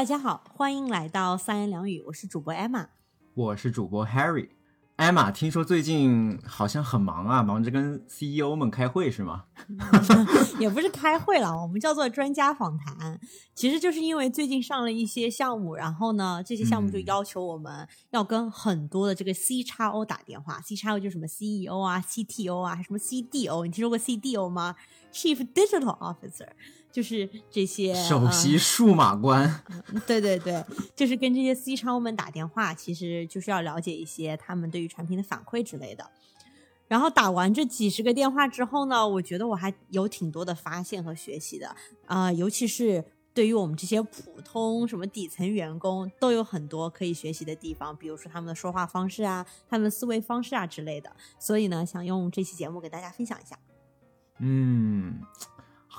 大家好，欢迎来到三言两语，我是主播 Emma。我是主播 Harry。Emma，，听说最近好像很忙啊，忙着跟 CEO 们开会是吗？也不是开会了，我们叫做专家访谈。其实就是因为最近上了一些项目，然后呢，这些项目就要求我们要跟很多的这个 C 叉 O 打电话。C 叉 O 就是什么 CEO 啊、CTO 啊，还什么 CDO？你听说过 CDO 吗？Chief Digital Officer。就是这些首席数码官，对对对，就是跟这些 C 超们打电话，其实就是要了解一些他们对于产品的反馈之类的。然后打完这几十个电话之后呢，我觉得我还有挺多的发现和学习的啊，尤其是对于我们这些普通什么底层员工，都有很多可以学习的地方，比如说他们的说话方式啊，他们的思维方式啊之类的。所以呢，想用这期节目给大家分享一下。嗯。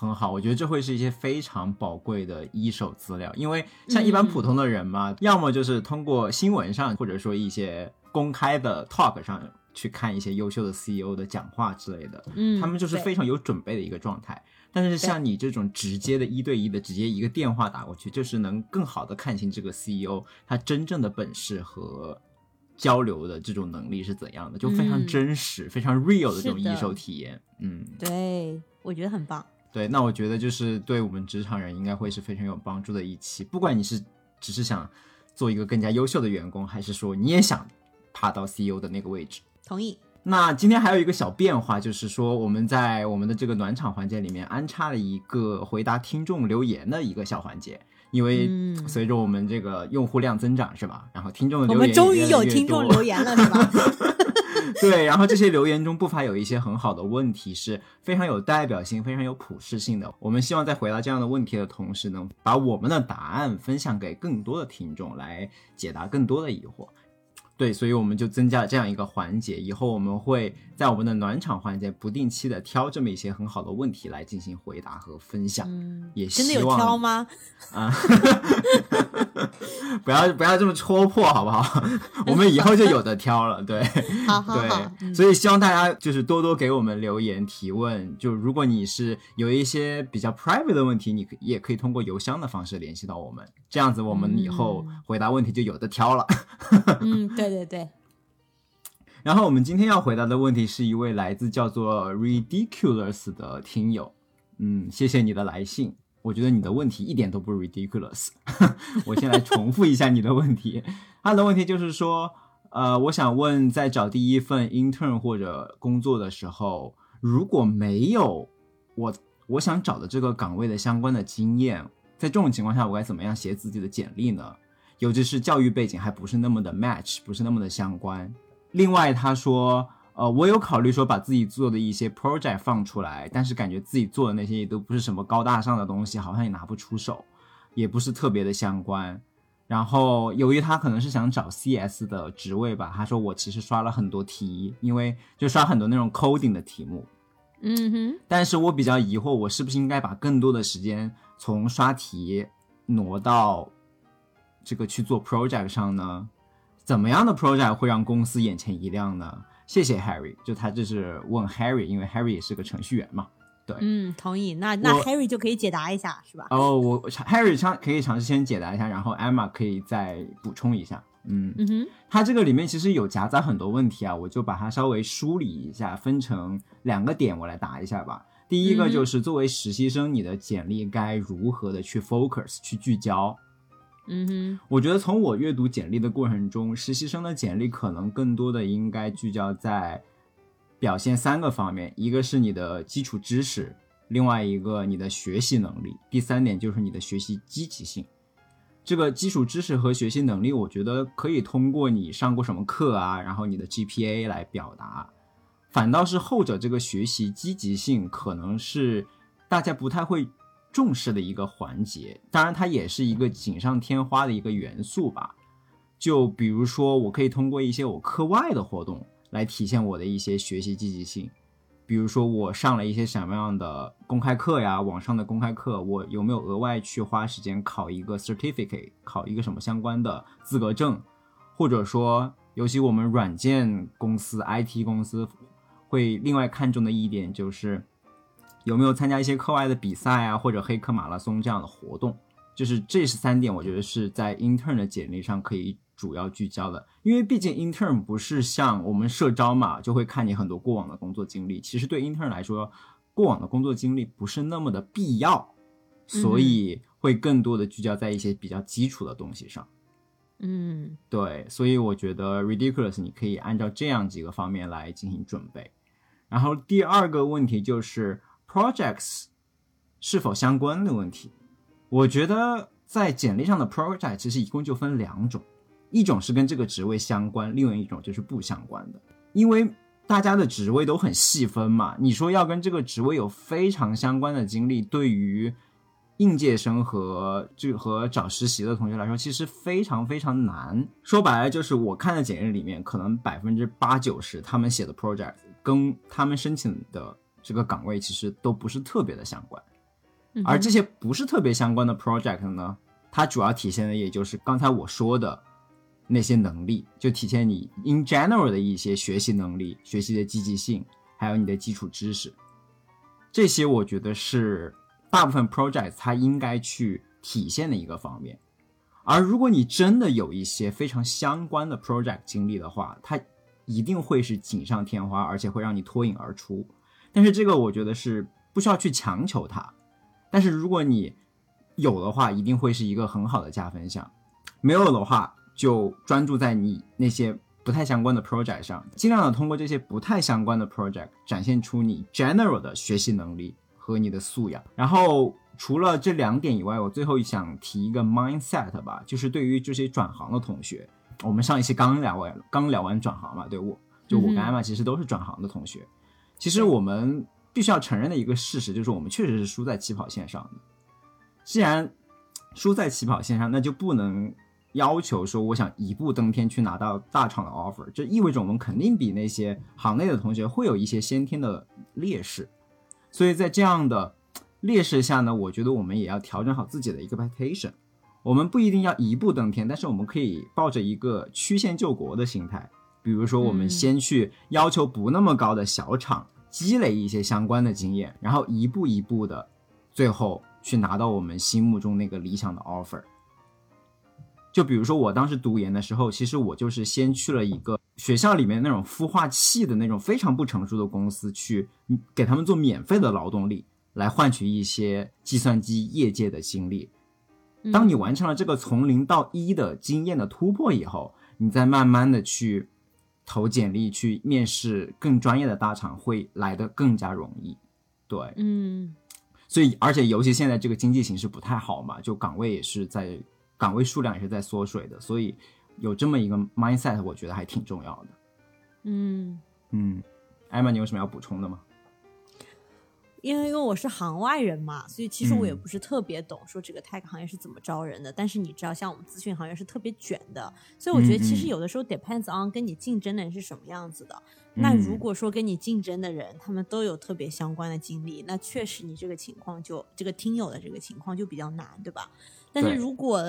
很好，我觉得这会是一些非常宝贵的一手资料，因为像一般普通的人嘛，要么就是通过新闻上，或者说一些公开的 talk 上去看一些优秀的 CEO 的讲话之类的，嗯，他们就是非常有准备的一个状态。但是像你这种直接的一对一的，直接一个电话打过去，就是能更好的看清这个 CEO 他真正的本事和交流的这种能力是怎样的，就非常真实、非常 real 的这种一手体验。嗯，对，我觉得很棒。对，那我觉得就是对我们职场人应该会是非常有帮助的一期。不管你是只是想做一个更加优秀的员工，还是说你也想爬到 CEO 的那个位置，同意。那今天还有一个小变化，就是说我们在我们的这个暖场环节里面安插了一个回答听众留言的一个小环节，因为随着我们这个用户量增长，是吧？然后听众的留言我们终于有听众留言了，是吧？对，然后这些留言中不乏有一些很好的问题，是非常有代表性、非常有普适性的。我们希望在回答这样的问题的同时，能把我们的答案分享给更多的听众，来解答更多的疑惑。对，所以我们就增加了这样一个环节。以后我们会在我们的暖场环节不定期的挑这么一些很好的问题来进行回答和分享。嗯，也真的有挑吗？啊，不要不要这么戳破好不好？我们以后就有的挑了。对，好好好。所以希望大家就是多多给我们留言提问。就如果你是有一些比较 private 的问题，你也可以通过邮箱的方式联系到我们。这样子我们以后回答问题就有的挑了。嗯，对。对对，然后我们今天要回答的问题是一位来自叫做 ridiculous 的听友，嗯，谢谢你的来信，我觉得你的问题一点都不 ridiculous。我先来重复一下你的问题，他的问题就是说，呃，我想问，在找第一份 intern 或者工作的时候，如果没有我我想找的这个岗位的相关的经验，在这种情况下，我该怎么样写自己的简历呢？尤其是教育背景还不是那么的 match，不是那么的相关。另外，他说，呃，我有考虑说把自己做的一些 project 放出来，但是感觉自己做的那些也都不是什么高大上的东西，好像也拿不出手，也不是特别的相关。然后，由于他可能是想找 CS 的职位吧，他说我其实刷了很多题，因为就刷很多那种 coding 的题目。嗯哼。但是我比较疑惑，我是不是应该把更多的时间从刷题挪到。这个去做 project 上呢，怎么样的 project 会让公司眼前一亮呢？谢谢 Harry，就他这是问 Harry，因为 Harry 也是个程序员嘛。对，嗯，同意。那那 Harry 就可以解答一下，是吧？哦，我 Harry 尝可以尝试先解答一下，然后 Emma 可以再补充一下。嗯嗯哼，他这个里面其实有夹杂很多问题啊，我就把它稍微梳理一下，分成两个点，我来答一下吧。第一个就是作为实习生，你的简历该如何的去 focus 去聚焦。嗯哼，我觉得从我阅读简历的过程中，实习生的简历可能更多的应该聚焦在表现三个方面：一个是你的基础知识，另外一个你的学习能力，第三点就是你的学习积极性。这个基础知识和学习能力，我觉得可以通过你上过什么课啊，然后你的 GPA 来表达。反倒是后者这个学习积极性，可能是大家不太会。重视的一个环节，当然它也是一个锦上添花的一个元素吧。就比如说，我可以通过一些我课外的活动来体现我的一些学习积极性。比如说，我上了一些什么样的公开课呀，网上的公开课，我有没有额外去花时间考一个 certificate，考一个什么相关的资格证？或者说，尤其我们软件公司、IT 公司会另外看重的一点就是。有没有参加一些课外的比赛啊，或者黑客马拉松这样的活动？就是这是三点，我觉得是在 intern 的简历上可以主要聚焦的，因为毕竟 intern 不是像我们社招嘛，就会看你很多过往的工作经历。其实对 intern 来说，过往的工作经历不是那么的必要，所以会更多的聚焦在一些比较基础的东西上。嗯对，所以我觉得 ridiculous 你可以按照这样几个方面来进行准备。然后第二个问题就是 projects 是否相关的问题。我觉得在简历上的 project 其实一共就分两种，一种是跟这个职位相关，另外一种就是不相关的。因为大家的职位都很细分嘛，你说要跟这个职位有非常相关的经历，对于应届生和就和找实习的同学来说，其实非常非常难。说白了，就是我看的简历里面，可能百分之八九十他们写的 project 跟他们申请的这个岗位其实都不是特别的相关。嗯而这些不是特别相关的 project 呢，它主要体现的也就是刚才我说的那些能力，就体现你 in general 的一些学习能力、学习的积极性，还有你的基础知识。这些我觉得是大部分 project 它应该去体现的一个方面。而如果你真的有一些非常相关的 project 经历的话，它一定会是锦上添花，而且会让你脱颖而出。但是这个我觉得是不需要去强求它，但是如果你有的话，一定会是一个很好的加分项；没有的话，就专注在你那些不太相关的 project 上，尽量的通过这些不太相关的 project 展现出你 general 的学习能力和你的素养。然后除了这两点以外，我最后想提一个 mindset 吧，就是对于这些转行的同学，我们上一期刚聊完，刚聊完转行嘛，对我就我跟艾玛其实都是转行的同学。其实我们必须要承认的一个事实就是，我们确实是输在起跑线上的。既然输在起跑线上，那就不能要求说我想一步登天去拿到大厂的 offer，这意味着我们肯定比那些行内的同学会有一些先天的劣势。所以在这样的劣势下呢，我觉得我们也要调整好自己的一个 expectation。我们不一定要一步登天，但是我们可以抱着一个曲线救国的心态，比如说我们嗯先去要求不那么高的小厂，积累一些相关的经验，然后一步一步的，最后去拿到我们心目中那个理想的 offer。就比如说我当时读研的时候，其实我就是先去了一个学校里面那种孵化器的那种非常不成熟的公司，去给他们做免费的劳动力，来换取一些计算机业界的经历。嗯当你完成了这个从零到一的经验的突破以后，你再慢慢的去投简历、去面试更专业的大厂，会来的更加容易。对，嗯所以而且尤其现在这个经济形势不太好嘛，就岗位也是在岗位数量也是在缩水的，所以有这么一个 mindset，我觉得还挺重要的。嗯，嗯，艾玛，你有什么要补充的吗？因为因为我是行外人嘛，所以其实我也嗯不是特别懂说这个 tech 行业是怎么招人的。但是你知道，像我们咨询行业是特别卷的，所以我觉得其实有的时候 depends on 跟你竞争的人是什么样子的。那如嗯果说跟你竞争的人他们都有特别相关的经历，那确实你这个情况就这个听友的这个情况就比较难，对吧？但是如果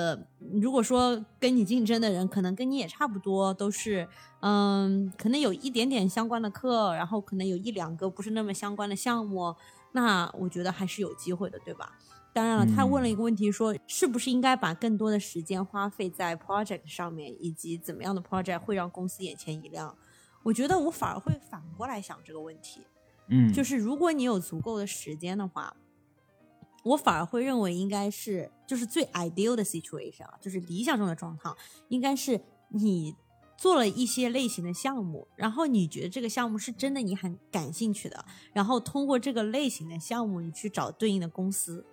如果说跟你竞争的人可能跟你也差不多，都是嗯，可能有一点点相关的课，然后可能有一两个不是那么相关的项目，那我觉得还是有机会的，对吧？当然了，他问了一个问题说，是不是应该把更多的时间花费在 project 上面，以及怎么样的 project 会让公司眼前一亮？我觉得我反而会反过来想这个问题，嗯，就是如果你有足够的时间的话，我反而会认为应该是就是最 ideal 的 situation 啊，就是理想中的状况，应该是你做了一些类型的项目，然后你觉得这个项目是真的你很感兴趣的，然后通过这个类型的项目，你去找对应的公司，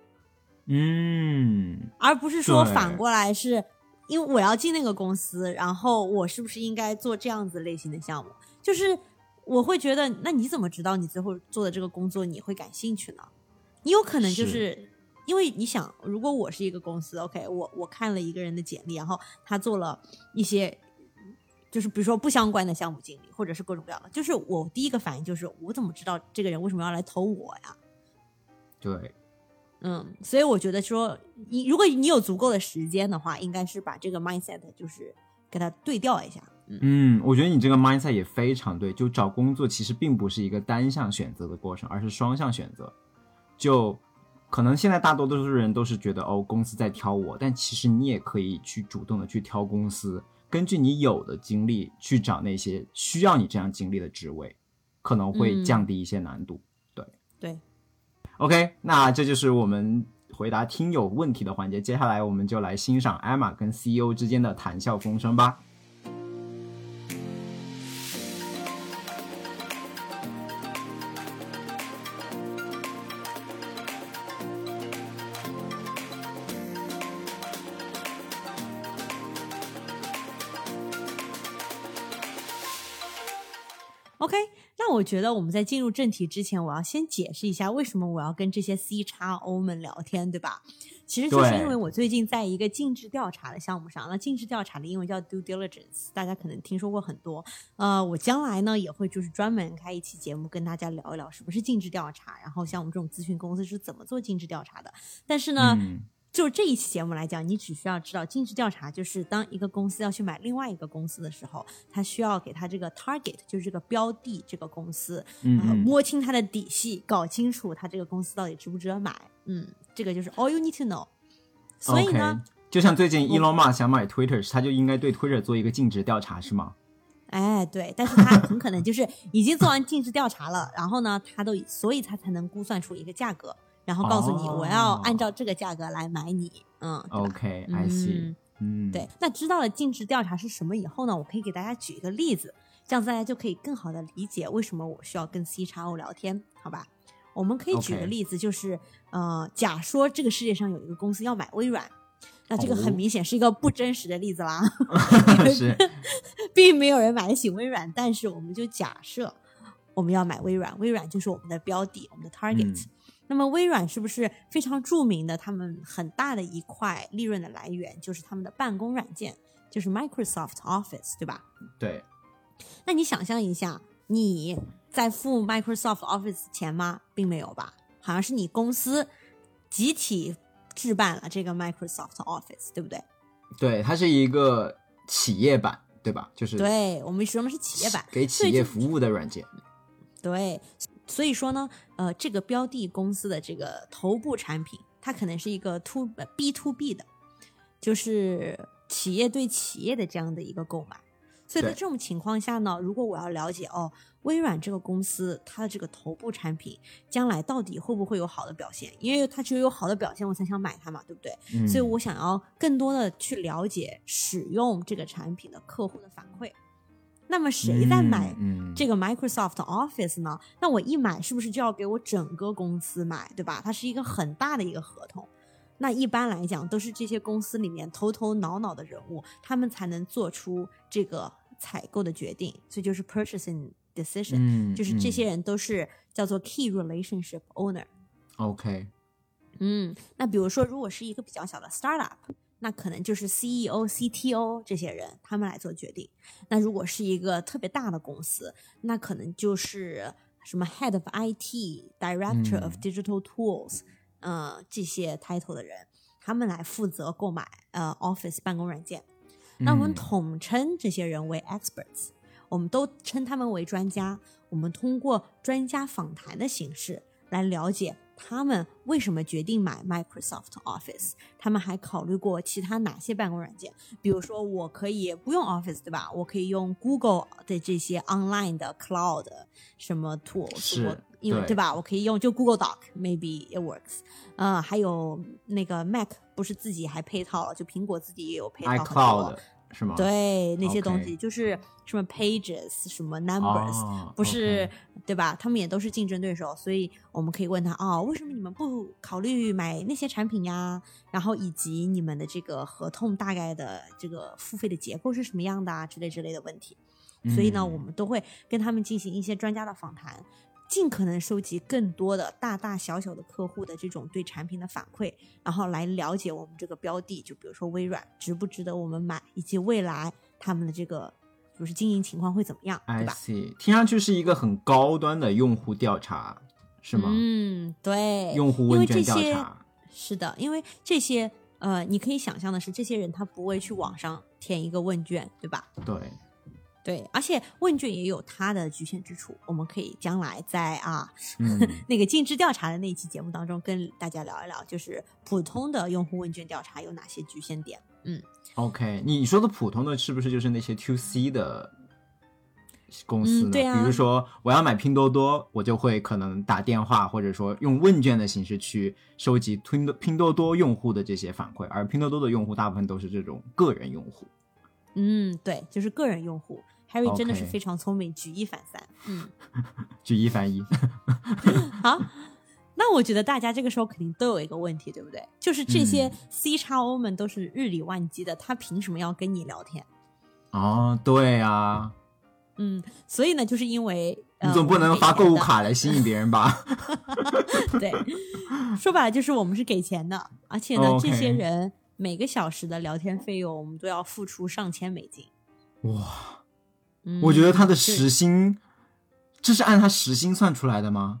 嗯，而不是说反过来是因为我要进那个公司，然后我是不是应该做这样子类型的项目？就是我会觉得，那你怎么知道你最后做的这个工作你会感兴趣呢？你有可能就是是因为你想，如果我是一个公司，OK，我我看了一个人的简历，然后他做了一些。就是比如说不相关的项目经理，或者是各种各样的，就是我第一个反应就是我怎么知道这个人为什么要来投我呀？对，嗯，所以我觉得说，你如果你有足够的时间的话，应该是把这个 mindset 就是给它对调一下。嗯嗯，我觉得你这个 mindset 也非常对。就找工作其实并不是一个单向选择的过程，而是双向选择。就可能现在大多数人都是觉得哦，公司在挑我，但其实你也可以去主动的去挑公司，根据你有的经历去找那些需要你这样经历的职位，可能会降低一些难度。对对，OK，那这就是我们回答听友问题的环节，接下来我们就来欣赏艾玛跟 CEO 之间的谈笑风生吧。OK，那我觉得我们在进入正题之前，我要先解释一下为什么我要跟这些 C 叉 O 们聊天，对吧？其实就是因为我最近在一个尽职调查的项目上，那尽职调查的英文叫 due diligence，大家可能听说过很多。呃，我将来呢也会就是专门开一期节目跟大家聊一聊什么是尽职调查，然后像我们这种咨询公司是怎么做尽职调查的。但是呢。就这一期节目来讲，你只需要知道尽职调查，就是当一个公司要去买另外一个公司的时候，他需要给他这个 target，就是这个标的这个公司，嗯，摸清他的底细，搞清楚他这个公司到底值不值得买。嗯，这个就是 all you need to know。所以呢，就像最近 Elon Musk 想买 Twitter，他就应该对 Twitter 做一个尽职调查，是吗？哎，对，但是他很可能就是已经做完尽职调查了，然后呢，他都所以他才能估算出一个价格。然后告诉你，我要按照这个价格来买你，嗯，OK，I see，嗯，对。那知道了尽职调查是什么以后呢，我可以给大家举一个例子，这样大家就可以更好的理解为什么我需要跟 C 叉 O 聊天，好吧？我们可以举个例子，就是呃，假说这个世界上有一个公司要买微软，那这个很明显是一个不真实的例子啦，是，并没有人买得起微软，但是我们就假设我们要买微软，微软就是我们的标的，我们的 target。那么微软是不是非常著名的？他们很大的一块利润的来源就是他们的办公软件，就是 Microsoft Office，对吧？对。那你想象一下，你在付 Microsoft Office 钱吗？并没有吧？好像是你公司集体置办了这个 Microsoft Office，对不对？对，它是一个企业版，对吧？就是对我们说的是企业版，给企业服务的软件。对。所以说呢，呃，这个标的公司的这个头部产品，它可能是一个 to B to B 的，就是企业对企业的这样的一个购买。所以在这种情况下呢，如果我要了解哦，微软这个公司它的这个头部产品将来到底会不会有好的表现？因为它只有有好的表现，我才想买它嘛，对不对？所以我想要更多的去了解使用这个产品的客户的反馈。那么谁在买这个 Microsoft Office 呢？那我一买是不是就要给我整个公司买，对吧？它是一个很大的一个合同。那一般来讲，都是这些公司里面头头脑脑的人物，他们才能做出这个采购的决定。所以就是 purchasing decision，就是这些人都是叫做 key relationship owner。OK，嗯，那比如说，如果是一个比较小的 startup。那可能就是 CEO、CTO 这些人，他们来做决定。那如果是一个特别大的公司，那可能就是什么 Head of IT、Director of Digital Tools，呃，这些 title 的人，他们来负责购买呃 Office 办公软件。那我们统称这些人为 experts，我们都称他们为专家。我们通过专家访谈的形式来了解。他们为什么决定买 Microsoft Office？他们还考虑过其他哪些办公软件？比如说，我可以不用 Office，对吧？我可以用 Google 的这些 online 的 Cloud 什么 tools，是，因为对吧？我可以用就 Google Doc，maybe it works。嗯，还有那个 Mac 不是自己还配套了，就苹果自己也有配套 iCloud。是吗？对，那些东西就是什么 Pages，什么 Numbers，不是对吧？他们也都是竞争对手，所以我们可以问他哦，为什么你们不考虑买那些产品呀？然后以及你们的这个合同大概的这个付费的结构是什么样的啊？之类之类的问题。所以呢，我们都会跟他们进行一些专家的访谈。尽可能收集更多的大大小小的客户的这种对产品的反馈，然后来了解我们这个标的，就比如说微软值不值得我们买，以及未来他们的这个就是经营情况会怎么样，对吧？听上去是一个很高端的用户调查，是吗？嗯，对，用户问卷调查是的，因为这些呃，你可以想象的是，这些人他不会去网上填一个问卷，对吧？对。对，而且问卷也有它的局限之处，我们可以将来在啊、嗯 那个尽职调查的那一期节目当中跟大家聊一聊，就是普通的用户问卷调查有哪些局限点。嗯 OK，你说的普通的是不是就是那些 To C 的公司呢？嗯对啊比如说我要买拼多多，我就会可能打电话或者说用问卷的形式去收集拼多拼多多用户的这些反馈，而拼多多的用户大部分都是这种个人用户。嗯，对，就是个人用户。Harry 真的是非常聪明，举一反三。嗯，举一反一，好，那我觉得大家这个时候肯定都有一个问题，对不对？就是这些嗯 C 叉 O 们都是日理万机的，他凭什么要跟你聊天？哦，对啊，嗯，所以呢，就是因为、呃、你总不能发购物卡来吸引别人吧？对，说白了就是我们是给钱的，而且呢这些人每个小时的聊天费用，我们都要付出上千美金。哇，嗯、我觉得他的时薪，这是按他时薪算出来的吗？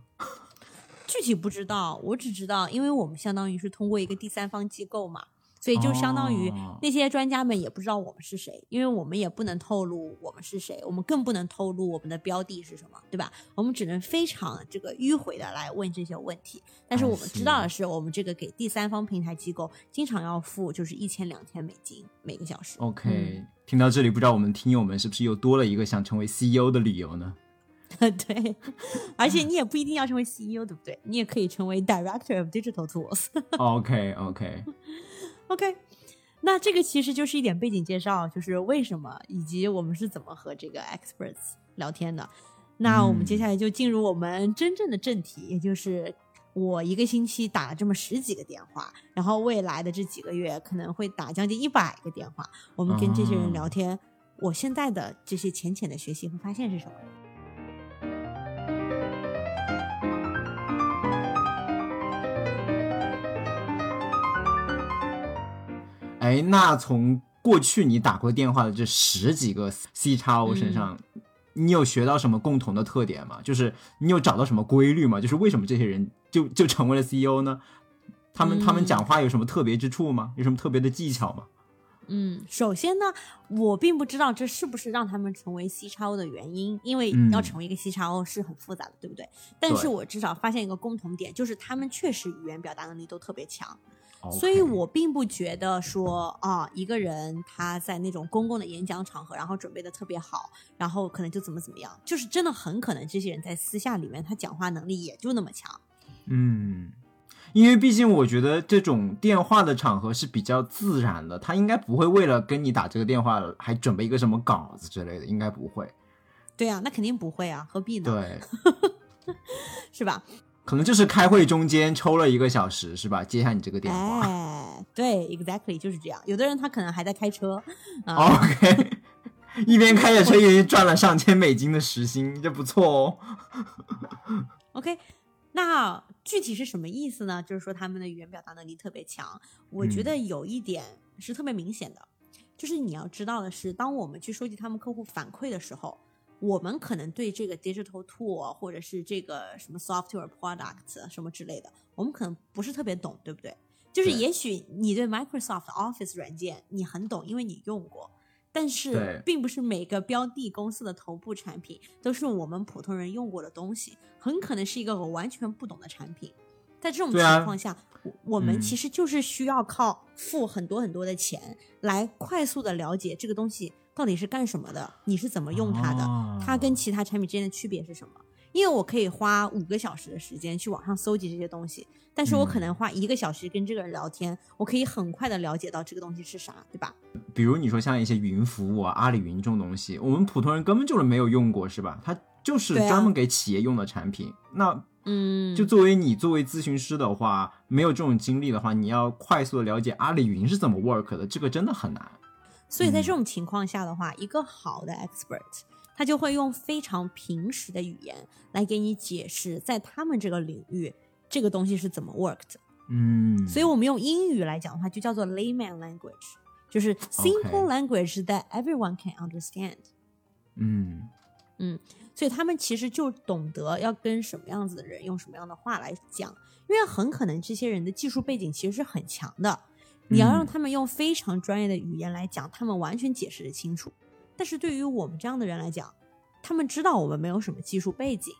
具体不知道，我只知道，因为我们相当于是通过一个第三方机构嘛，所以就相当于哦那些专家们也不知道我们是谁，因为我们也不能透露我们是谁，我们更不能透露我们的标的是什么，对吧？我们只能非常这个迂回的来问这些问题。但是我们知道的是，我们这个给第三方平台机构经常要付就是一千两千美金每个小时。OK，、听到这里，不知道我们听友们是不是又多了一个想成为 CEO 的理由呢？对，而且你也不一定要成为 CEO，对不对？你也可以成为 Director of Digital Tools。OK OK，OK，那这个其实就是一点背景介绍，就是为什么以及我们是怎么和这个 experts 聊天的。那我们接下来就进入我们真正的正题，也就是我一个星期打了这么十几个电话，然后未来的这几个月可能会打将近一百个电话。我们跟这些人聊天，我现在的这些浅浅的学习和发现是什么？哎，那从过去你打过电话的这十几个 C 叉 O 身上，你有学到什么共同的特点吗？就是你有找到什么规律吗？就是为什么这些人就就成为了 CEO 呢？他们、他们嗯讲话有什么特别之处吗？有什么特别的技巧吗？嗯，首先呢，我并不知道这是不是让他们成为 C 超的原因，因为嗯要成为一个 C 超是很复杂的，对不对？但是我至少发现一个共同点，就是他们确实语言表达能力都特别强。所以我并不觉得说啊，一个人他在那种公共的演讲场合，然后准备的特别好，然后可能就怎么怎么样，就是真的很可能这些人在私下里面他讲话能力也就那么强。嗯，因为毕竟我觉得这种电话的场合是比较自然的，他应该不会为了跟你打这个电话还准备一个什么稿子之类的，应该不会。对啊，那肯定不会啊，何必呢？对，是吧？可能就是开会中间抽了一个小时，是吧？接下你这个电话。哎，对，exactly 就是这样。有的人他可能还在开车啊，OK，一边开着车一边赚了上千美金的时薪，这不错哦。OK，那具体是什么意思呢？就是说他们的语言表达能力特别强。我觉得有一点是特别明显的，就是你要知道的是，当我们去收集他们客户反馈的时候，我们可能对这个 digital tool 或者是这个什么 software product 什么之类的，我们可能不是特别懂，对不对？就是也许你对 Microsoft Office 软件你很懂，因为你用过。但是，并不是每个标的公司的头部产品都是我们普通人用过的东西，很可能是一个我完全不懂的产品。在这种情况下，我我们嗯其实就是需要靠付很多很多的钱来快速的了解这个东西到底是干什么的，你是怎么用它的，哦它跟其他产品之间的区别是什么。因为我可以花五个小时的时间去网上搜集这些东西，但是我可嗯能花一个小时跟这个人聊天，我可以很快的了解到这个东西是啥，对吧？比如你说像一些云服务啊、阿里云这种东西，我们普通人根本就是没有用过，是吧？它就是专门给企业用的产品。那嗯，就作为你作为咨询师的话，没有这种经历的话，你要快速的了解阿里云是怎么 work 的，这个真的很难。所以在嗯这种情况下的话，一个好的 expert，他就会用非常平实的语言来给你解释，在他们这个领域，这个东西是怎么 work 的。嗯，所以我们用英语来讲的话，就叫做 layman language，就是 simple language that everyone can understand。嗯所以他们其实就懂得要跟什么样子的人用什么样的话来讲，因为很可能这些人的技术背景其实是很强的，你要让嗯他们用非常专业的语言来讲，他们完全解释得清楚。但是对于我们这样的人来讲，他们知道我们没有什么技术背景，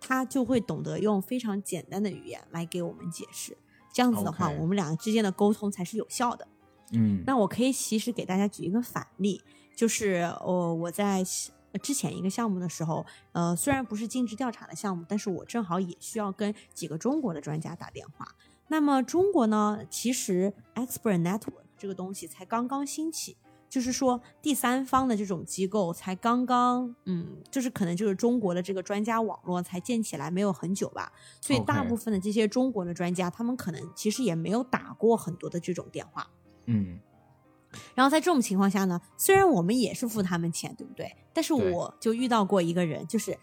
他就会懂得用非常简单的语言来给我们解释。这样子的话我们两个之间的沟通才是有效的。嗯，那我可以其实给大家举一个反例，就是呃我在呃之前一个项目的时候，呃虽然不是尽职调查的项目，但是我正好也需要跟几个中国的专家打电话。那么中国呢，其实 expert network 这个东西才刚刚兴起。就是说，第三方的这种机构才刚刚，嗯，就是可能就是中国的这个专家网络才建起来没有很久吧，所以大部分的这些中国的专家，他们可能其实也没有打过很多的这种电话。嗯然后在这种情况下呢，虽然我们也是付他们钱，对不对？但是我就遇到过一个人，就是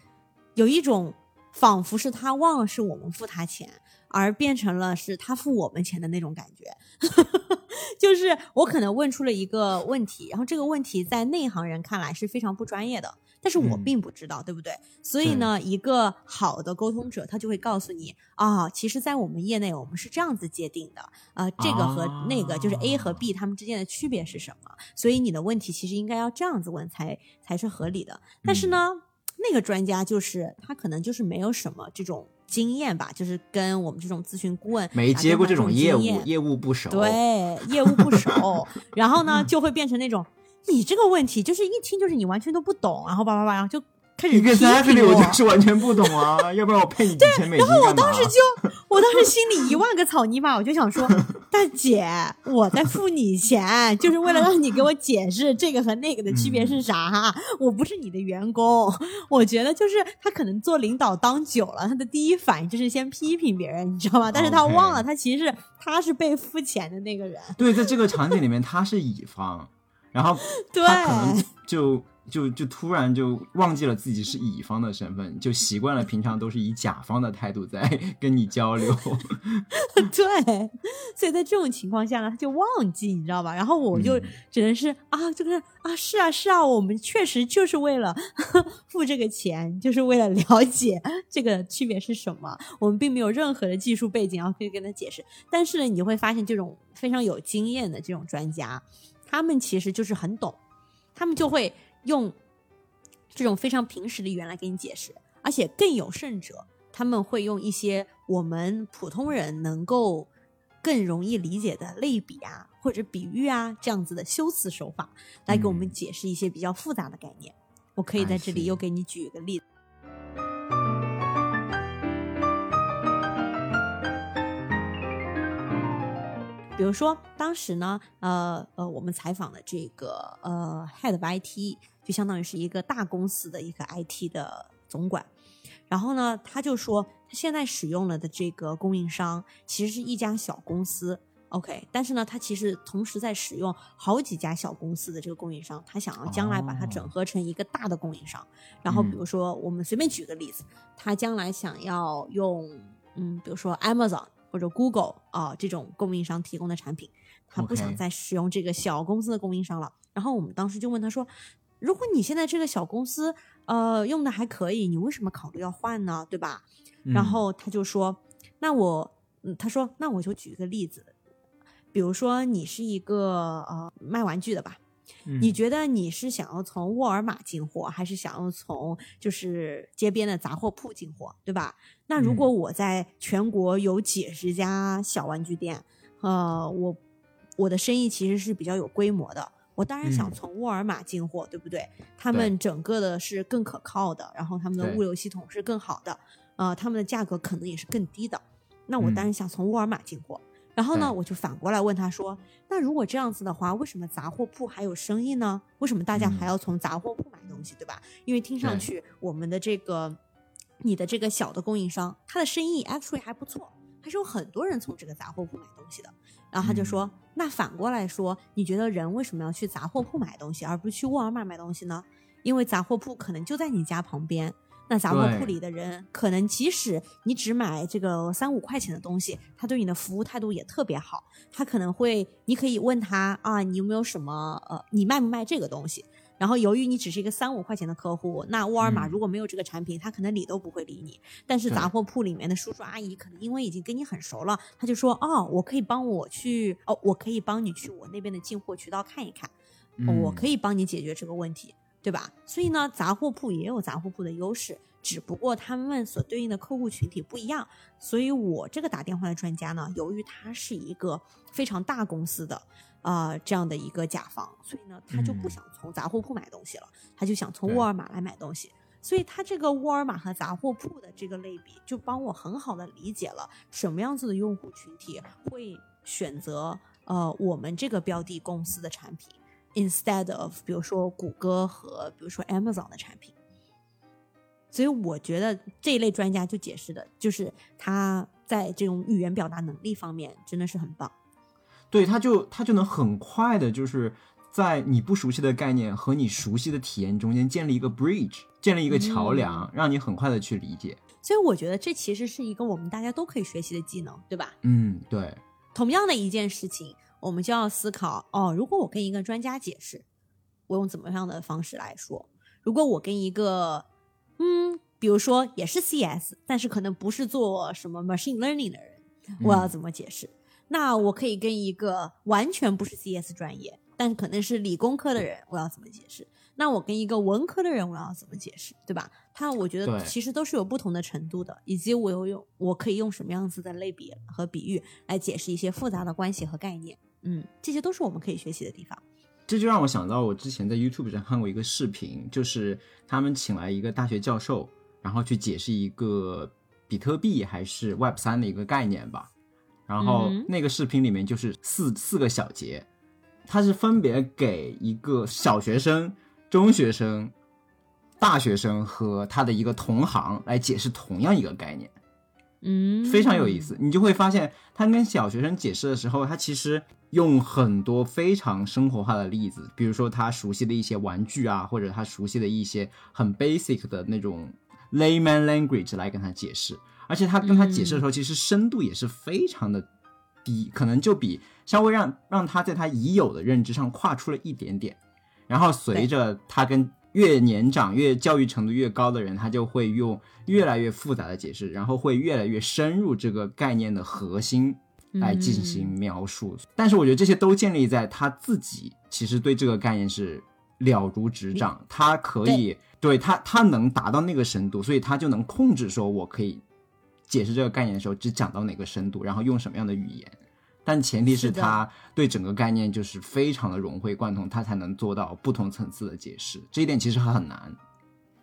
有一种仿佛是他忘了是我们付他钱，而变成了是他付我们钱的那种感觉。就是我可能问出了一个问题，然后这个问题在内行人看来是非常不专业的，但是我嗯并不知道，对不对？所以呢，一个好的沟通者他就会告诉你啊，其实，在我们业内我们是这样子界定的，呃，这个和那个就是 A 和 B 他们之间的区别是什么？所以你的问题其实应该要这样子问才才是合理的。但是呢，那个专家就是他可能就是没有什么这种经验吧，就是跟我们这种咨询顾问没接过这种业务，业务不熟。对，业务不熟，然后呢就会变成那种你这个问题就是一听就是你完全都不懂，然后叭叭叭，然后就开始批评 exactly，我我就是完全不懂啊，要不然我配你几千美金？然后我当时就，我当时心里一万个草泥马，我就想说，大姐，我在付你钱，就是为了让你给我解释这个和那个的区别是啥。我不是你的员工，我觉得就是他可能做领导当久了，他的第一反应就是先批评别人，你知道吗？但是他忘了，他其实是他是被付钱的那个人。对，在这个场景里面他是乙方，然后 对他可能就就就突然就忘记了自己是乙方的身份，就习惯了平常都是以甲方的态度在 跟你交流。对，所以在这种情况下呢，他就忘记，你知道吧？然后我就嗯只能是、啊，这个啊，是啊，是啊，我们确实就是为了 付这个钱，就是为了了解这个区别是什么。我们并没有任何的技术背景，然后可以跟他解释。但是呢，你会发现这种非常有经验的这种专家，他们其实就是很懂，他们就会用这种非常平实的语言来给你解释，而且更有甚者，他们会用一些我们普通人能够更容易理解的类比啊，或者比喻啊这样子的修辞手法，来给我们嗯解释一些比较复杂的概念。我可以在这里又给你举一个例子。比如说，当时呢，呃呃，我们采访的这个呃 head of IT，就相当于是一个大公司的一个 IT 的总管。然后呢，他就说，他现在使用了的这个供应商其实是一家小公司，OK，但是呢，他其实同时在使用好几家小公司的这个供应商，他想要将来把它整合成一个大的供应商。然后，比如说，我们随便举个例子，他将来想要用，嗯，比如说 Amazon 或者 Google 啊、这种供应商提供的产品，他不想再使用这个小公司的供应商了。然后我们当时就问他说，如果你现在这个小公司呃用的还可以，你为什么考虑要换呢？对吧？然嗯后他就说，那我，嗯，他说，那我就举一个例子，比如说你是一个呃卖玩具的吧，嗯你觉得你是想要从沃尔玛进货，还是想要从就是街边的杂货铺进货，对吧？那如果我在全国有几十家小玩具店，呃，我我的生意其实是比较有规模的。我当然想嗯从沃尔玛进货，对不对？他们整个的是更可靠的，然后他们的物流系统是更好的，呃，他们的价格可能也是更低的。那我当然想从沃尔玛进货。然后呢，我就反过来问他说：“那如果这样子的话，为什么杂货铺还有生意呢？为什么大家还嗯要从杂货铺买东西，对吧？因为听上去我们的这个你的这个小的供应商，他的生意 actually 还不错，还是有很多人从这个杂货铺买东西的。然后他就说：“那反过来说，你觉得人为什么要去杂货铺买东西，而不是去沃尔玛买东西呢？因为杂货铺可能就在你家旁边。”那杂货铺里的人，可能即使你只买这个三五块钱的东西，他对你的服务态度也特别好。他可能会，你可以问他啊，你有没有什么呃，你卖不卖这个东西？然后由于你只是一个三五块钱的客户，那沃尔玛嗯如果没有这个产品，他可能理都不会理你。但是杂货铺里面的叔叔阿姨，可能因为已经跟你很熟了，他就说哦，我可以帮我去哦，我可以帮你去我那边的进货渠道看一看。我可以帮你解决这个问题，对吧？所以呢，杂货铺也有杂货铺的优势，只不过他们所对应的客户群体不一样。所以我这个打电话的专家呢，由于他是一个非常大公司的啊这样的一个甲方，所以呢，他就不想从杂货铺买东西了，他就想从沃尔玛来买东西。所以他这个沃尔玛和杂货铺的这个类比，就帮我很好的理解了什么样子的用户群体会选择呃我们这个标的公司的产品，instead of 比如说谷歌和比如说 Amazon 的产品。所以我觉得这一类专家就解释的就是他在这种语言表达能力方面真的是很棒。对，他就他就能很快的，就是在你不熟悉的概念和你熟悉的体验中间建立一个 bridge。建立一个桥梁，让你很快的去理解。所以我觉得这其实是一个我们大家都可以学习的技能，对吧？嗯，对。同样的一件事情，我们就要思考哦，如果我跟一个专家解释，我用怎么样的方式来说？如果我跟一个，嗯，比如说也是 CS，但是可能不是做什么 machine learning 的人，我要怎么解释？那我可以跟一个完全不是 CS 专业，但可能是理工科的人，我要怎么解释？那我跟一个文科的人，我要怎么解释，对吧？他我觉得其实都是有不同的程度的，以及我有用，我可以用什么样子的类比和比喻来解释一些复杂的关系和概念。嗯，这些都是我们可以学习的地方。这就让我想到，我之前在 YouTube 上看过一个视频，就是他们请来一个大学教授，然后去解释一个比特币还是 Web 三的一个概念吧。然后那个视频里面就是四四个小节，它是分别给一个小学生。中学生、大学生和他的一个同行来解释同样一个概念，嗯，非常有意思。你就会发现，他跟小学生解释的时候，他其实用很多非常生活化的例子，比如说他熟悉的一些玩具啊，或者他熟悉的一些很 basic 的那种 layman language 来跟他解释。而且他跟他解释的时候，其实深度也是非常的低，可能就比稍微让让他在他已有的认知上跨出了一点点。然后随着他跟越年长、越教育程度越高的人，他就会用越来越复杂的解释，然后会越来越深入这个概念的核心来进行描述。但是我觉得这些都建立在他自己其实对这个概念是了如指掌，他可以对他他能达到那个深度，所以他就能控制说我可以解释这个概念的时候只讲到哪个深度，然后用什么样的语言。但前提是他对整个概念就是非常的融会贯通，他才能做到不同层次的解释。这一点其实很难。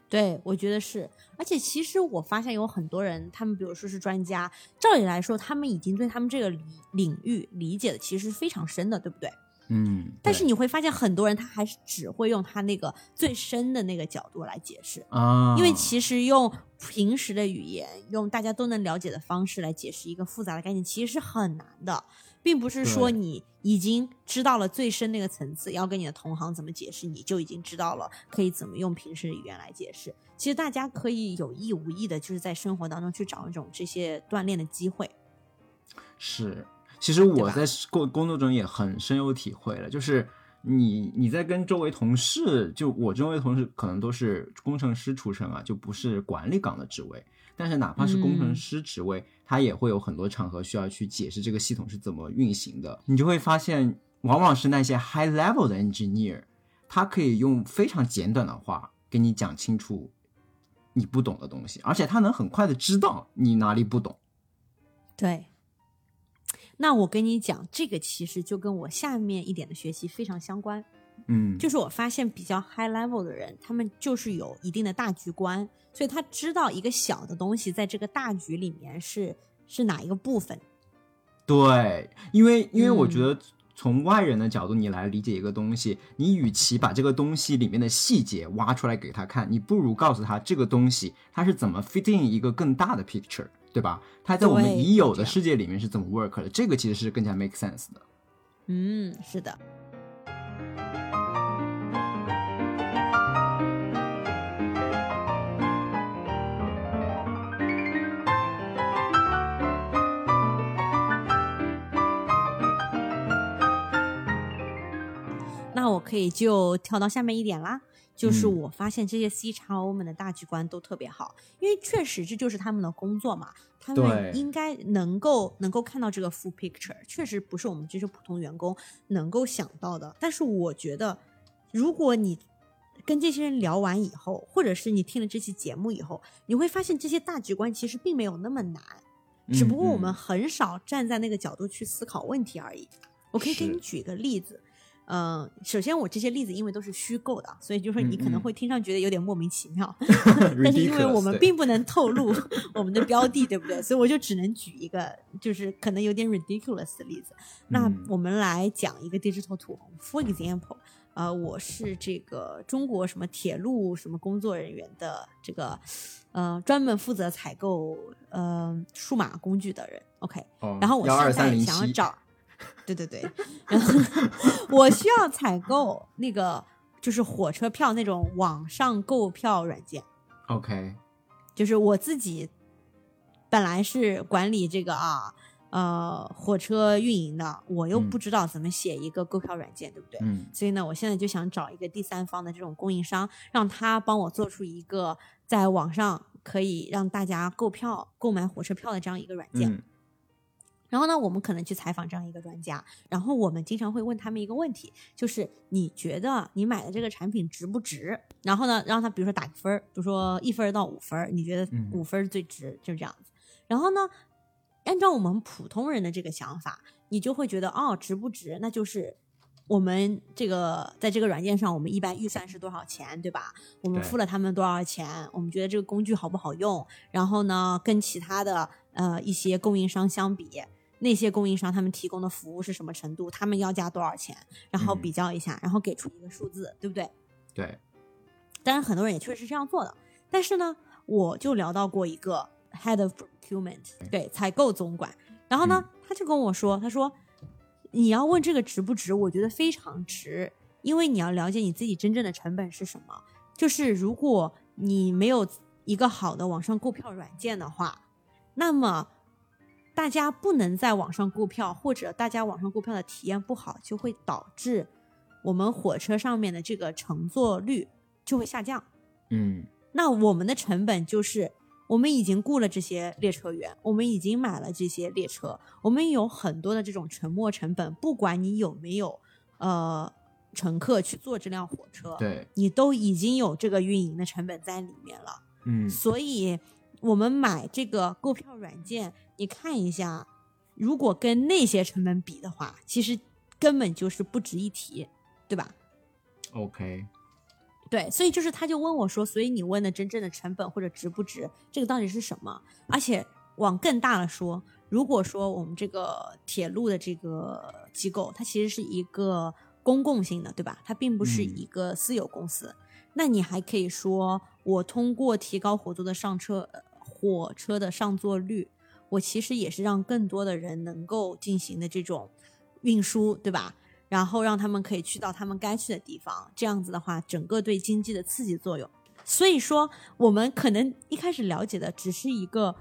对，我觉得是。而且其实我发现有很多人，他们比如说是专家，照理来说，他们已经对他们这个领领域理解的其实非常深的，对不对？嗯。但是你会发现，很多人他还是只会用他那个最深的那个角度来解释啊。因为其实用平时的语言，用大家都能了解的方式来解释一个复杂的概念，其实是很难的。并不是说你已经知道了最深那个层次，要跟你的同行怎么解释，你就已经知道了可以怎么用平时的语言来解释。其实大家可以有意无意的，就是在生活当中去找一种这些锻炼的机会。是，其实我在工工作中也很深有体会了，就是你你在跟周围同事，就我周围同事可能都是工程师出身啊，就不是管理岗的职位。但是哪怕是工程师职位，他也会有很多场合需要去解释这个系统是怎么运行的。你就会发现，往往是那些 high level 的 engineer，他可以用非常简短的话给你讲清楚你不懂的东西，而且他能很快的知道你哪里不懂。对。那我跟你讲，这个其实就跟我下面一点的学习非常相关。嗯，就是我发现比较 high level 的人，他们就是有一定的大局观，所以他知道一个小的东西在这个大局里面是是哪一个部分。对，因为因为我觉得从外人的角度你来理解一个东西，你与其把这个东西里面的细节挖出来给他看，你不如告诉他这个东西它是怎么 fit in 一个更大的 picture，对吧？它在我们已有的世界里面是怎么 work 的？这个其实是更加 make sense 的。嗯，是的。那我可以就跳到下面一点啦，就是我发现这些 C 叉 O 们的大局观都特别好，因为确实这就是他们的工作嘛，他们应该能够能够看到这个 full picture，确实不是我们这些普通员工能够想到的。但是我觉得如果你跟这些人聊完以后，或者是你听了这期节目以后，你会发现这些大局观其实并没有那么难，只不过我们嗯。很少站在那个角度去思考问题而已。我可以给你举一个例子，嗯、首先我这些例子因为都是虚构的，所以就是你可能会听上觉得有点莫名其妙，嗯但是因为我们并不能透露我们的标的，对不对？所以我就只能举一个就是可能有点 ridiculous 的例子。那嗯。我们来讲一个 digital 土红，for example，呃，我是这个中国什么铁路什么工作人员的这个呃专门负责采购呃数码工具的人，OK，哦然后我现在想要找，对对对，然后我需要采购那个就是火车票那种网上购票软件。OK，就是我自己本来是管理这个啊呃火车运营的，我又嗯不知道怎么写一个购票软件，对不对？嗯所以呢，我现在就想找一个第三方的这种供应商，让他帮我做出一个在网上可以让大家购票、购买火车票的这样一个软件。嗯然后呢，我们可能去采访这样一个专家，然后我们经常会问他们一个问题，就是你觉得你买的这个产品值不值？然后呢，让他比如说打个分儿，比如说一分到五分，你觉得嗯五分最值，就是这样子。然后呢，按照我们普通人的这个想法，你就会觉得哦，值不值？那就是我们这个在这个软件上，我们一般预算是多少钱，对吧？我们付了他们多少钱？我们觉得这个工具好不好用？然后呢，跟其他的呃一些供应商相比，那些供应商他们提供的服务是什么程度？他们要价多少钱？然后嗯比较一下，然后给出一个数字，对不对？对，当然，很多人也确实是这样做的。但是呢，我就聊到过一个 head of procurement，对，采购总管。然后呢，他就跟我说，他说你要问这个值不值，我觉得非常值，因为你要了解你自己真正的成本是什么。就是如果你没有一个好的网上购票软件的话，那么大家不能在网上购票，或者大家网上购票的体验不好，就会导致我们火车上面的这个乘坐率就会下降。嗯那我们的成本就是，我们已经雇了这些列车员，我们已经买了这些列车，我们有很多的这种沉没成本，不管你有没有呃乘客去坐这辆火车，对，你都已经有这个运营的成本在里面了。嗯所以我们买这个购票软件，你看一下，如果跟那些成本比的话，其实根本就是不值一提，对吧？OK，对，所以就是他就问我说，所以你问的真正的成本或者值不值，这个到底是什么？而且往更大了说，如果说我们这个铁路的这个机构，它其实是一个公共性的，对吧？它并不是嗯一个私有公司，那你还可以说，我通过提高火座的上车呃火车的上座率，我其实也是让更多的人能够进行的这种运输，对吧？然后让他们可以去到他们该去的地方，这样子的话，整个对经济的刺激作用。所以说，我们可能一开始了解的只是一个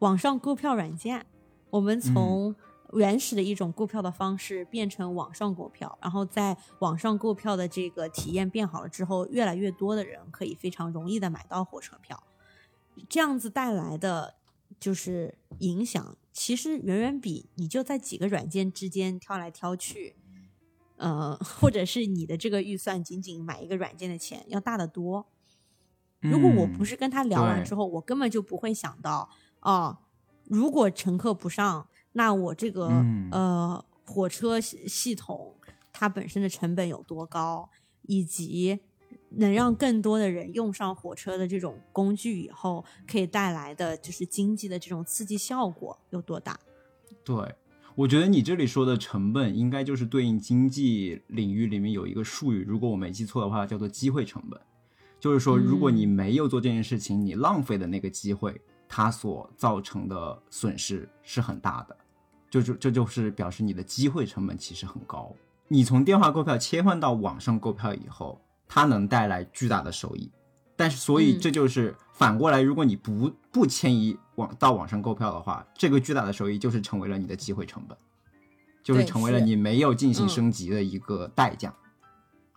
网上购票软件，我们从原始的一种购票的方式变成网上购票，然后在网上购票的这个体验变好了之后，越来越多的人可以非常容易的买到火车票，这样子带来的就是影响，其实远远比你就在几个软件之间挑来挑去。呃，或者是你的这个预算仅仅买一个软件的钱要大得多。如果我不嗯是跟他聊完之后，我根本就不会想到，哦，如果乘客不上，那我这个、嗯呃火车系系统它本身的成本有多高，以及能让更多的人用上火车的这种工具以后，可以带来的就是经济的这种刺激效果有多大？对，我觉得你这里说的成本，应该就是对应经济领域里面有一个术语，如果我没记错的话，叫做机会成本。就是说，如果你嗯没有做这件事情，你浪费的那个机会，它所造成的损失是很大的。就是这就是表示你的机会成本其实很高。你从电话购票切换到网上购票以后，它能带来巨大的收益。但是，所以嗯。这就是反过来，如果你不不迁移网到网上购票的话，这个巨大的收益就是成为了你的机会成本，就是成为了你没有进行嗯。升级的一个代价。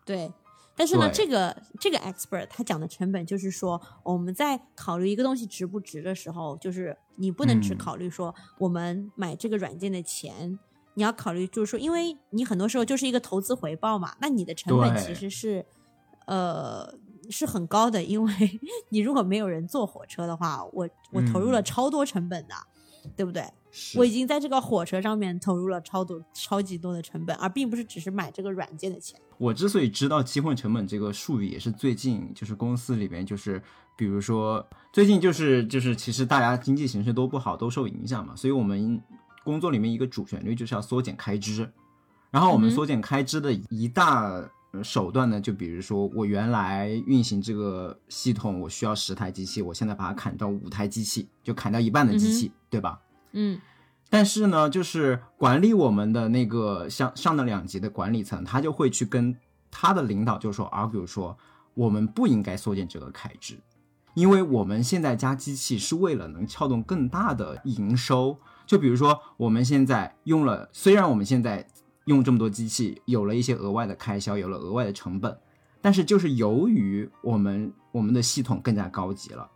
对，但是呢，这个这个 expert 他讲的成本就是说，我们在考虑一个东西值不值的时候，就是你不能只嗯。考虑说我们买这个软件的钱，你要考虑就是说，因为你很多时候就是一个投资回报嘛，那你的成本其实是呃是很高的，因为 你如果没有人坐火车的话，我我投入了嗯超多成本的，对不对？我已经在这个火车上面投入了超多超级多的成本，而并不是只是买这个软件的钱。我之所以知道机会成本这个术语，也是最近就是公司里边就是，比如说最近就是就是其实大家经济形势都不好，都受影响嘛，所以我们工作里面一个主旋律就是要缩减开支，然后我们缩减开支的一大呃手段呢，就比如说我原来运行这个系统，我需要十台机器，我现在把它砍到五台机器，就砍掉一半的机器，对吧？嗯但是呢，就是管理我们的那个上上的两级的管理层，他就会去跟他的领导就说 argue 说，我们不应该缩减这个开支，因为我们现在加机器是为了能撬动更大的营收。就比如说我们现在用了，虽然我们现在用这么多机器，有了一些额外的开销，有了额外的成本，但是就是由于我们我们的系统更加高级了，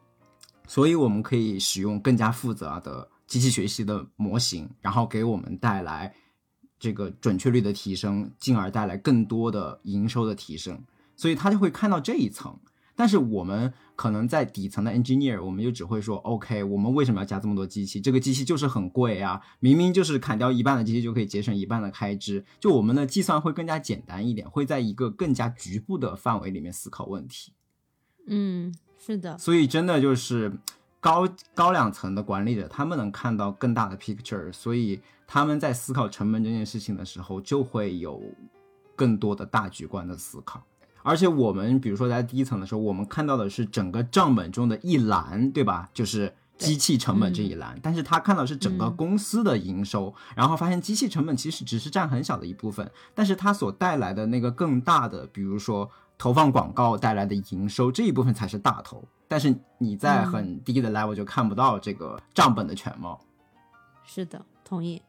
所以我们可以使用更加复杂的机器学习的模型，然后给我们带来这个准确率的提升，进而带来更多的营收的提升。所以他就会看到这一层。但是我们可能在底层的 engineer，我们就只会说，OK，我们为什么要加这么多机器？这个机器就是很贵啊，明明就是砍掉一半的机器就可以节省一半的开支。就我们的计算会更加简单一点，会在一个更加局部的范围里面思考问题。嗯，是的，所以真的就是高高两层的管理者，他们能看到更大的 picture，所以他们在思考成本这件事情的时候，就会有更多的大局观的思考。而且我们比如说在第一层的时候，我们看到的是整个账本中的一栏，对吧？就是机器成本这一栏，但是他看到是整个嗯公司的营收，然后发现机器成本其实只是占很小的一部分，但是它所带来的那个更大的，比如说投放广告带来的营收这一部分才是大头，但是你在嗯很低的 level 就看不到这个账本的全貌。是的，同意。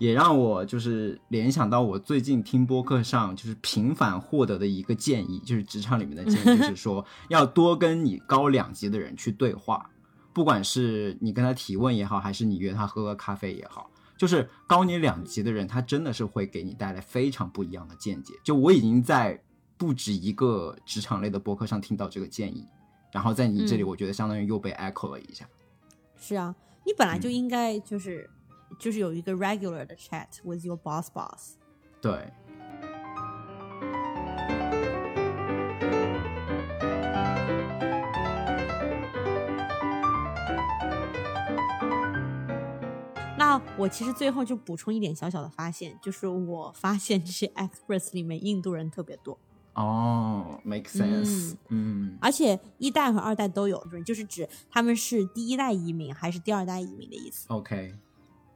也让我就是联想到我最近听播客上就是频繁获得的一个建议，就是职场里面的建议，就 是说要多跟你高两级的人去对话，不管是你跟他提问也好，还是你约他喝个咖啡也好，就是高你两级的人，他真的是会给你带来非常不一样的见解。就我已经在不止一个职场类的播客上听到这个建议，然后在你这里，嗯我觉得相当于又被 echo 了一下。是啊，你本来嗯就应该就是、就是有一个 regular 的 chat with your boss boss。对，那我其实最后就补充一点小小的发现，就是我发现这些 express 里面印度人特别多，哦，make sense，嗯。而且一代和二代都有，就是指他们是第一代移民还是第二代移民的意思。，OK，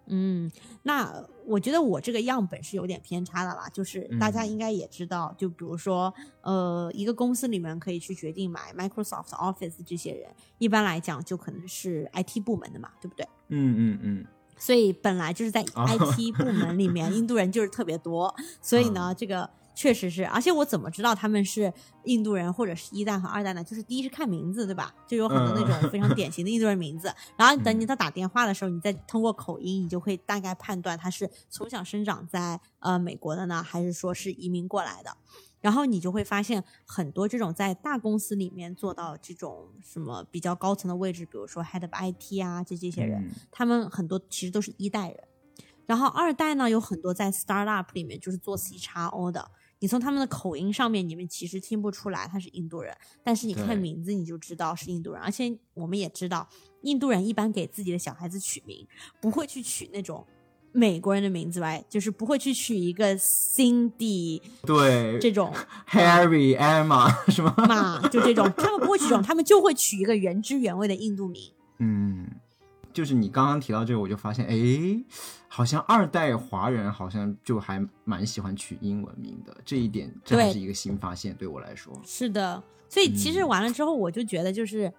嗯，那我觉得我这个样本是有点偏差的啦，就是大家嗯应该也知道，就比如说，呃，一个公司里面可以去决定买 Microsoft Office 这些人，一般来讲就可能是 IT 部门的嘛，对不对？嗯嗯嗯。所以本来就是在哦 IT 部门里面，印度人就是特别多，所以呢，这个确实是，而且我怎么知道他们是印度人或者是一代和二代呢？就是第一是看名字，对吧？就有很多那种非常典型的印度人名字，然后等你他打电话的时候，你再通过口音，你就会大概判断他是从小生长在呃美国的呢，还是说是移民过来的。然后你就会发现很多这种在大公司里面做到这种什么比较高层的位置，比如说 head of IT 啊，这这些人，嗯他们很多其实都是一代人，然后二代呢有很多在 startup 里面就是做 C x O 的，你从他们的口音上面，你们其实听不出来他是印度人，但是你看名字你就知道是印度人，而且我们也知道，印度人一般给自己的小孩子取名不会去取那种美国人的名字吧，就是不会去取一个 Cindy 对这种，Harry、Emma 什么？嘛，就这种，他们不会取这种，他们就会取一个原汁原味的印度名。嗯，就是你刚刚提到这个，我就发现，哎，好像二代华人好像就还蛮喜欢取英文名的，这一点真的是一个新发现，对我来说。是的，所以其实嗯完了之后，我就觉得就是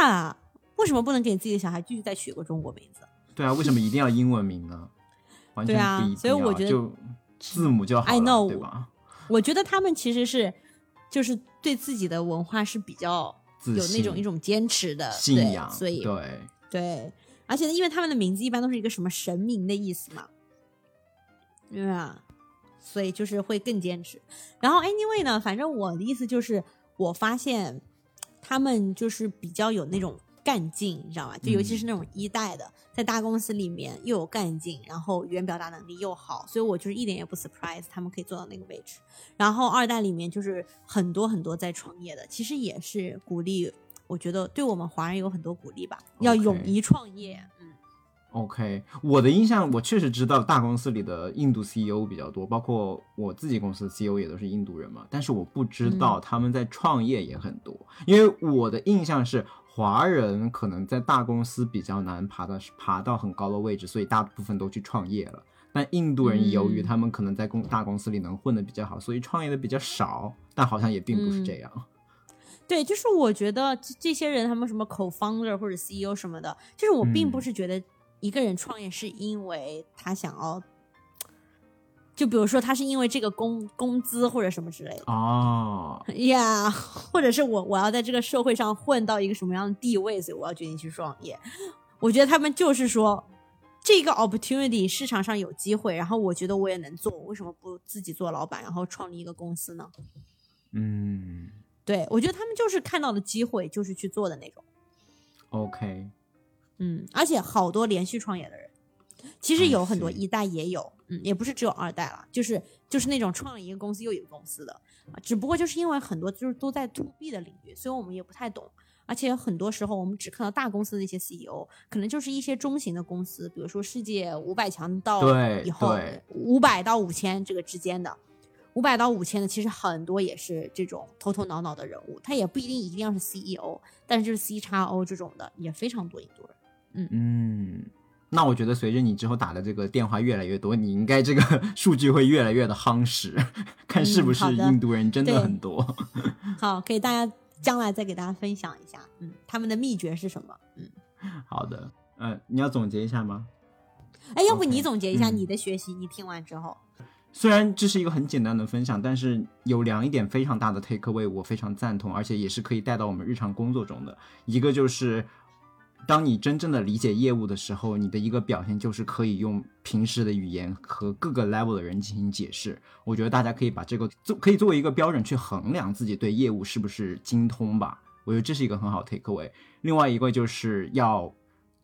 呀，为什么不能给自己的小孩继续再取个中国名字？对啊，为什么一定要英文名呢？完全对啊不一定所以我觉得就字母就好 I 了 know 对吧？我觉得他们其实是就是对自己的文化是比较有那种一种坚持的信仰，所以对，对，而且呢，因为他们的名字一般都是一个什么神明的意思嘛，对吧？所以就是会更坚持。然后 anyway 呢，反正我的意思就是，我发现他们就是比较有那种干劲，你知道吧？就尤其是那种一代的，在大公司里面又有干劲，然后语言表达能力又好，所以我就是一点也不 surprise 他们可以做到那个位置。然后二代里面就是很多很多在创业的，其实也是鼓励，我觉得对我们华人有很多鼓励吧，要勇于创业。嗯，OK，我的印象，我确实知道大公司里的印度 CEO 比较多，包括我自己公司的 CEO 也都是印度人嘛。但是我不知道他们在创业也很多，因为我的印象是华人可能在大公司比较难爬到爬到很高的位置，所以大部分都去创业了。但印度人由于嗯他们可能在公大公司里能混得比较好，所以创业的比较少，但好像也并不是这样。对，就是我觉得这这些人，他们什么 co-founder 或者 CEO 什么的，就是我并不嗯是觉得一个人创业是因为他想要，就比如说他是因为这个工工资或者什么之类的。哦，呀或者是我我要在这个社会上混到一个什么样的地位，所以我要决定去创业。我觉得他们就是说，这个 opportunity 市场上有机会，然后我觉得我也能做，为什么不自己做老板，然后创立一个公司呢？嗯对我觉得他们就是看到了机会，就是去做的那种。，OK，嗯，而且好多连续创业的人，其实有很多一代也有，嗯，也不是只有二代了，就是就是那种创了一个公司又一个公司的，啊只不过就是因为很多就是都在 to B 的领域，所以我们也不太懂。而且很多时候我们只看到大公司的那些 CEO，可能就是一些中型的公司，比如说世界五百强到对以后对五百到五千这个之间的，五百到五千的其实很多也是这种头头脑脑的人物，他也不一定一定要是 CEO，但是就是 C 叉 O 这种的也非常多印度人。嗯，那我觉得随着你之后打的这个电话越来越多，你应该这个 数据会越来越的夯实，看是不是印度人真的很多。好，给大家将来再给大家分享一下，嗯，他们的秘诀是什么？嗯，好的，呃，你要总结一下吗？哎，要不你总结一下嗯你的学习，你听完之后，虽然这是一个很简单的分享，但是有两一点非常大的 take away，我非常赞同，而且也是可以带到我们日常工作中的。一个就是，当你真正的理解业务的时候，你的一个表现就是可以用平时的语言和各个 level 的人进行解释。我觉得大家可以把这个做，可以作为一个标准去衡量自己对业务是不是精通吧。我觉得这是一个很好 take away。另外一个就是要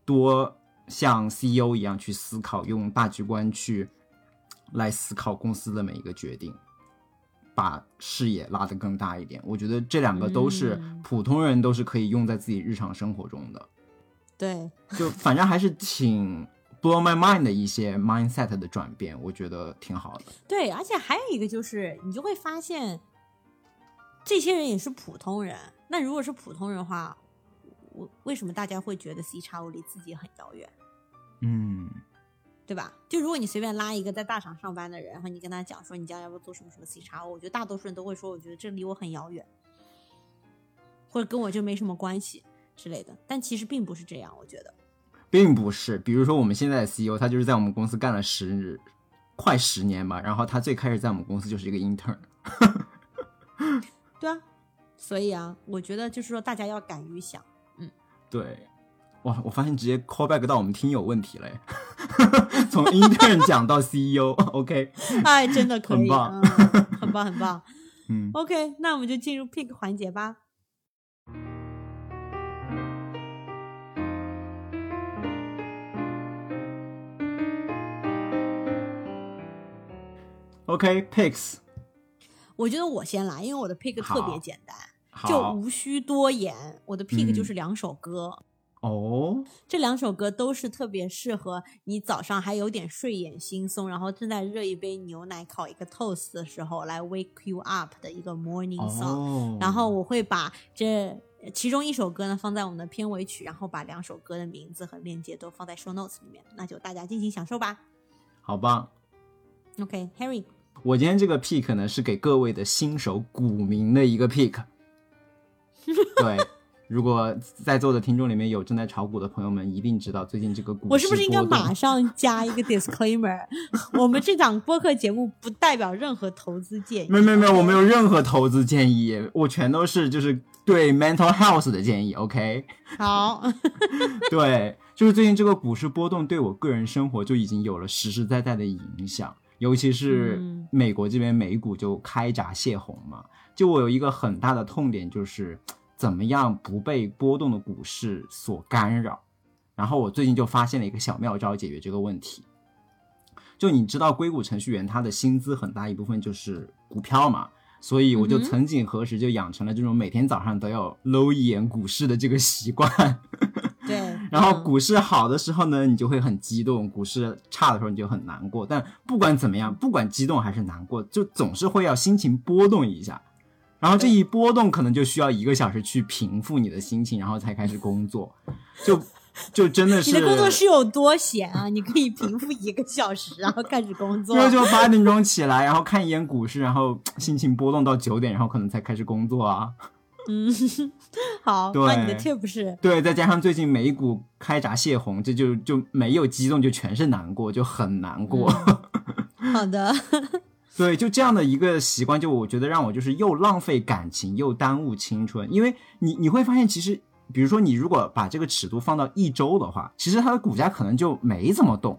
多像 CEO 一样去思考，用大局观去来思考公司的每一个决定，把视野拉得更大一点。我觉得这两个都是嗯普通人都是可以用在自己日常生活中的。对，就反正还是挺 blow my mind 的一些 mindset 的转变，我觉得挺好的。对，而且还有一个就是，你就会发现，这些人也是普通人。那如果是普通人的话，我为什么大家会觉得 C 叉 O 离自己很遥远？嗯，对吧？就如果你随便拉一个在大厂上班的人，然后你跟他讲说你将来要不要做什么什么 C 叉 O，我觉得大多数人都会说，我觉得这离我很遥远，或者跟我就没什么关系之类的。但其实并不是这样，我觉得。并不是。比如说我们现在的 CEO，他就是在我们公司干了十快十年吧，然后他最开始在我们公司就是一个 intern。对啊，所以啊，我觉得就是说大家要敢于想。嗯对，哇，我发现直接 call back 到我们听友问题了耶，从 intern 讲到 CEO，OK，、哎，真的可以，很棒。嗯，很棒，很棒。嗯。OK，那我们就进入 pick 环节吧。，OK，picks，、我觉得我先来，因为我的 pick 特别简单，就无需多言。我的 pick 嗯。就是两首歌，哦，这两首歌都是特别适合你早上还有点睡眼惺忪，然后正在热一杯牛奶、烤一个 toast 的时候来 wake you up 的一个 morning song。哦，然后我会把这其中一首歌呢放在我们的片尾曲，然后把两首歌的名字和链接都放在 show notes 里面，那就大家尽情享受吧。好棒。OK，Harry，、我今天这个 pick 呢是给各位的新手股民的一个 pick。对，如果在座的听众里面有正在炒股的朋友们，一定知道最近这个股市我是不是应该马上加一个 disclaimer？我们这档播客节目不代表任何投资建议。没有没有没有，我没有任何投资建议，我全都是就是对 mental health 的建议。OK，好，对，就是最近这个股市波动对我个人生活就已经有了实实在在的影响。尤其是嗯美国这边美股就开闸泄洪嘛。就我有一个很大的痛点，就是怎么样不被波动的股市所干扰。然后我最近就发现了一个小妙招解决这个问题。就你知道，硅谷程序员他的薪资很大一部分就是股票嘛，所以我就曾几何时就养成了这种每天早上都要搂一眼股市的这个习惯。对，然后嗯股市好的时候呢，你就会很激动；股市差的时候，你就很难过。但不管怎么样，不管激动还是难过，就总是会要心情波动一下。然后这一波动，可能就需要一个小时去平复你的心情，然后才开始工作。就就真的是你的工作是有多闲啊？你可以平复一个小时，然后开始工作。就就八点钟起来，然后看一眼股市，然后心情波动到九点，然后可能才开始工作啊。嗯，好，对那你的 tip 是对，再加上最近美股开闸泄洪，这就就没有激动，就全是难过，就很难过。好的，对，就这样的一个习惯，就我觉得让我就是又浪费感情，又耽误青春。因为你你会发现，其实比如说你如果把这个尺度放到一周的话，其实它的股价可能就没怎么动。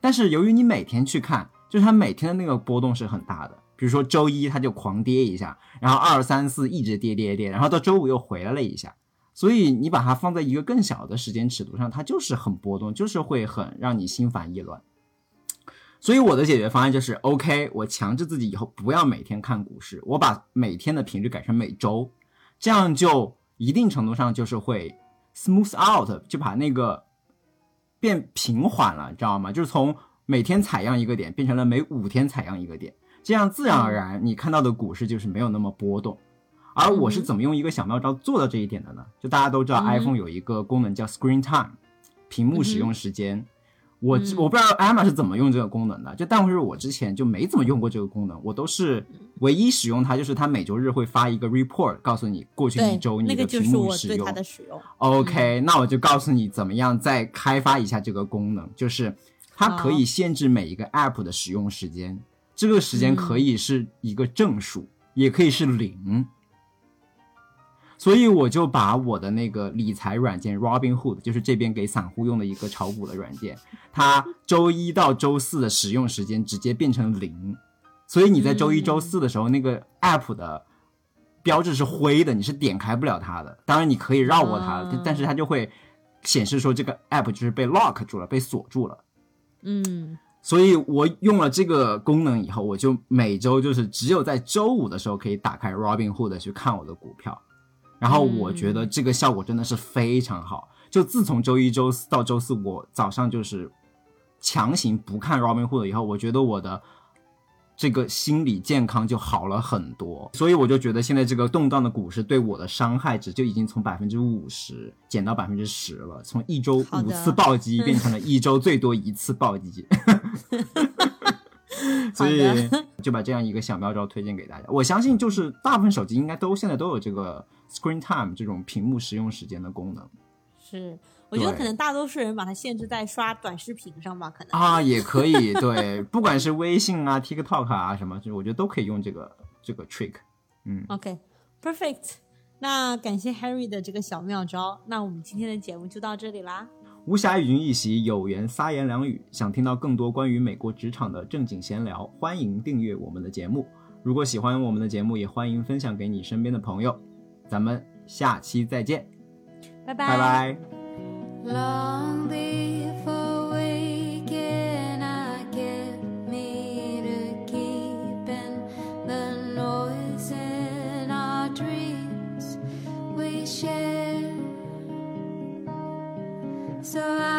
但是由于你每天去看，就是它每天的那个波动是很大的。比如说周一它就狂跌一下，然后二三四一直跌跌跌，然后到周五又回来了一下。所以你把它放在一个更小的时间尺度上，它就是很波动，就是会很让你心烦意乱。所以我的解决方案就是，OK，我强制自己以后不要每天看股市，我把每天的频率改成每周，这样就一定程度上就是会 smooth out，就把那个变平缓了，你知道吗？就是从每天采样一个点变成了每五天采样一个点，这样自然而然你看到的股市就是没有那么波动。而我是怎么用一个小妙招做到这一点的呢？就大家都知道嗯 iPhone 有一个功能叫 Screen Time，屏幕使用时间。我嗯我不知道 Emma 是怎么用这个功能的，就但是我之前就没怎么用过这个功能，我都是唯一使用它，就是它每周日会发一个 report，告诉你过去一周，你那个的屏就是我幕使用。对它的使用。OK，、那我就告诉你怎么样再开发一下这个功能，就是它可以限制每一个 App 的使用时间，这个时间可以是一个正数，也可以是零。所以我就把我的那个理财软件 Robinhood，就是这边给散户用的一个炒股的软件，它周一到周四的使用时间直接变成零，所以你在周一、周四的时候，那个 App 的标志是灰的，你是点开不了它的。当然你可以绕过它，啊但是它就会显示说这个 App 就是被 lock 住了，被锁住了。嗯，所以我用了这个功能以后，我就每周就是只有在周五的时候可以打开 Robinhood 去看我的股票，然后我觉得这个效果真的是非常好。就自从周一、周四到周四，我早上就是强行不看 Robinhood 以后，我觉得我的这个心理健康就好了很多。所以我就觉得现在这个动荡的股市对我的伤害值就已经从百分之五十减到百分之十了，从一周五次暴击变成了一周最多一次暴击。所以 就把这样一个小妙招推荐给大家。我相信就是大部分手机应该都现在都有这个 Screen Time 这种屏幕使用时间的功能是，我觉得可能大多数人把它限制在刷短视频上吧，可能。啊，也可以 对，不管是微信啊、TikTok 啊什么，就我觉得都可以用这个这个 trick。嗯，OK，perfect、那感谢 Harry 的这个小妙招，那我们今天的节目就到这里啦。无暇与君一席，有缘撒言两语。想听到更多关于美国职场的正经闲聊，欢迎订阅我们的节目。如果喜欢我们的节目，也欢迎分享给你身边的朋友。咱们下期再见，拜拜拜。Long before So I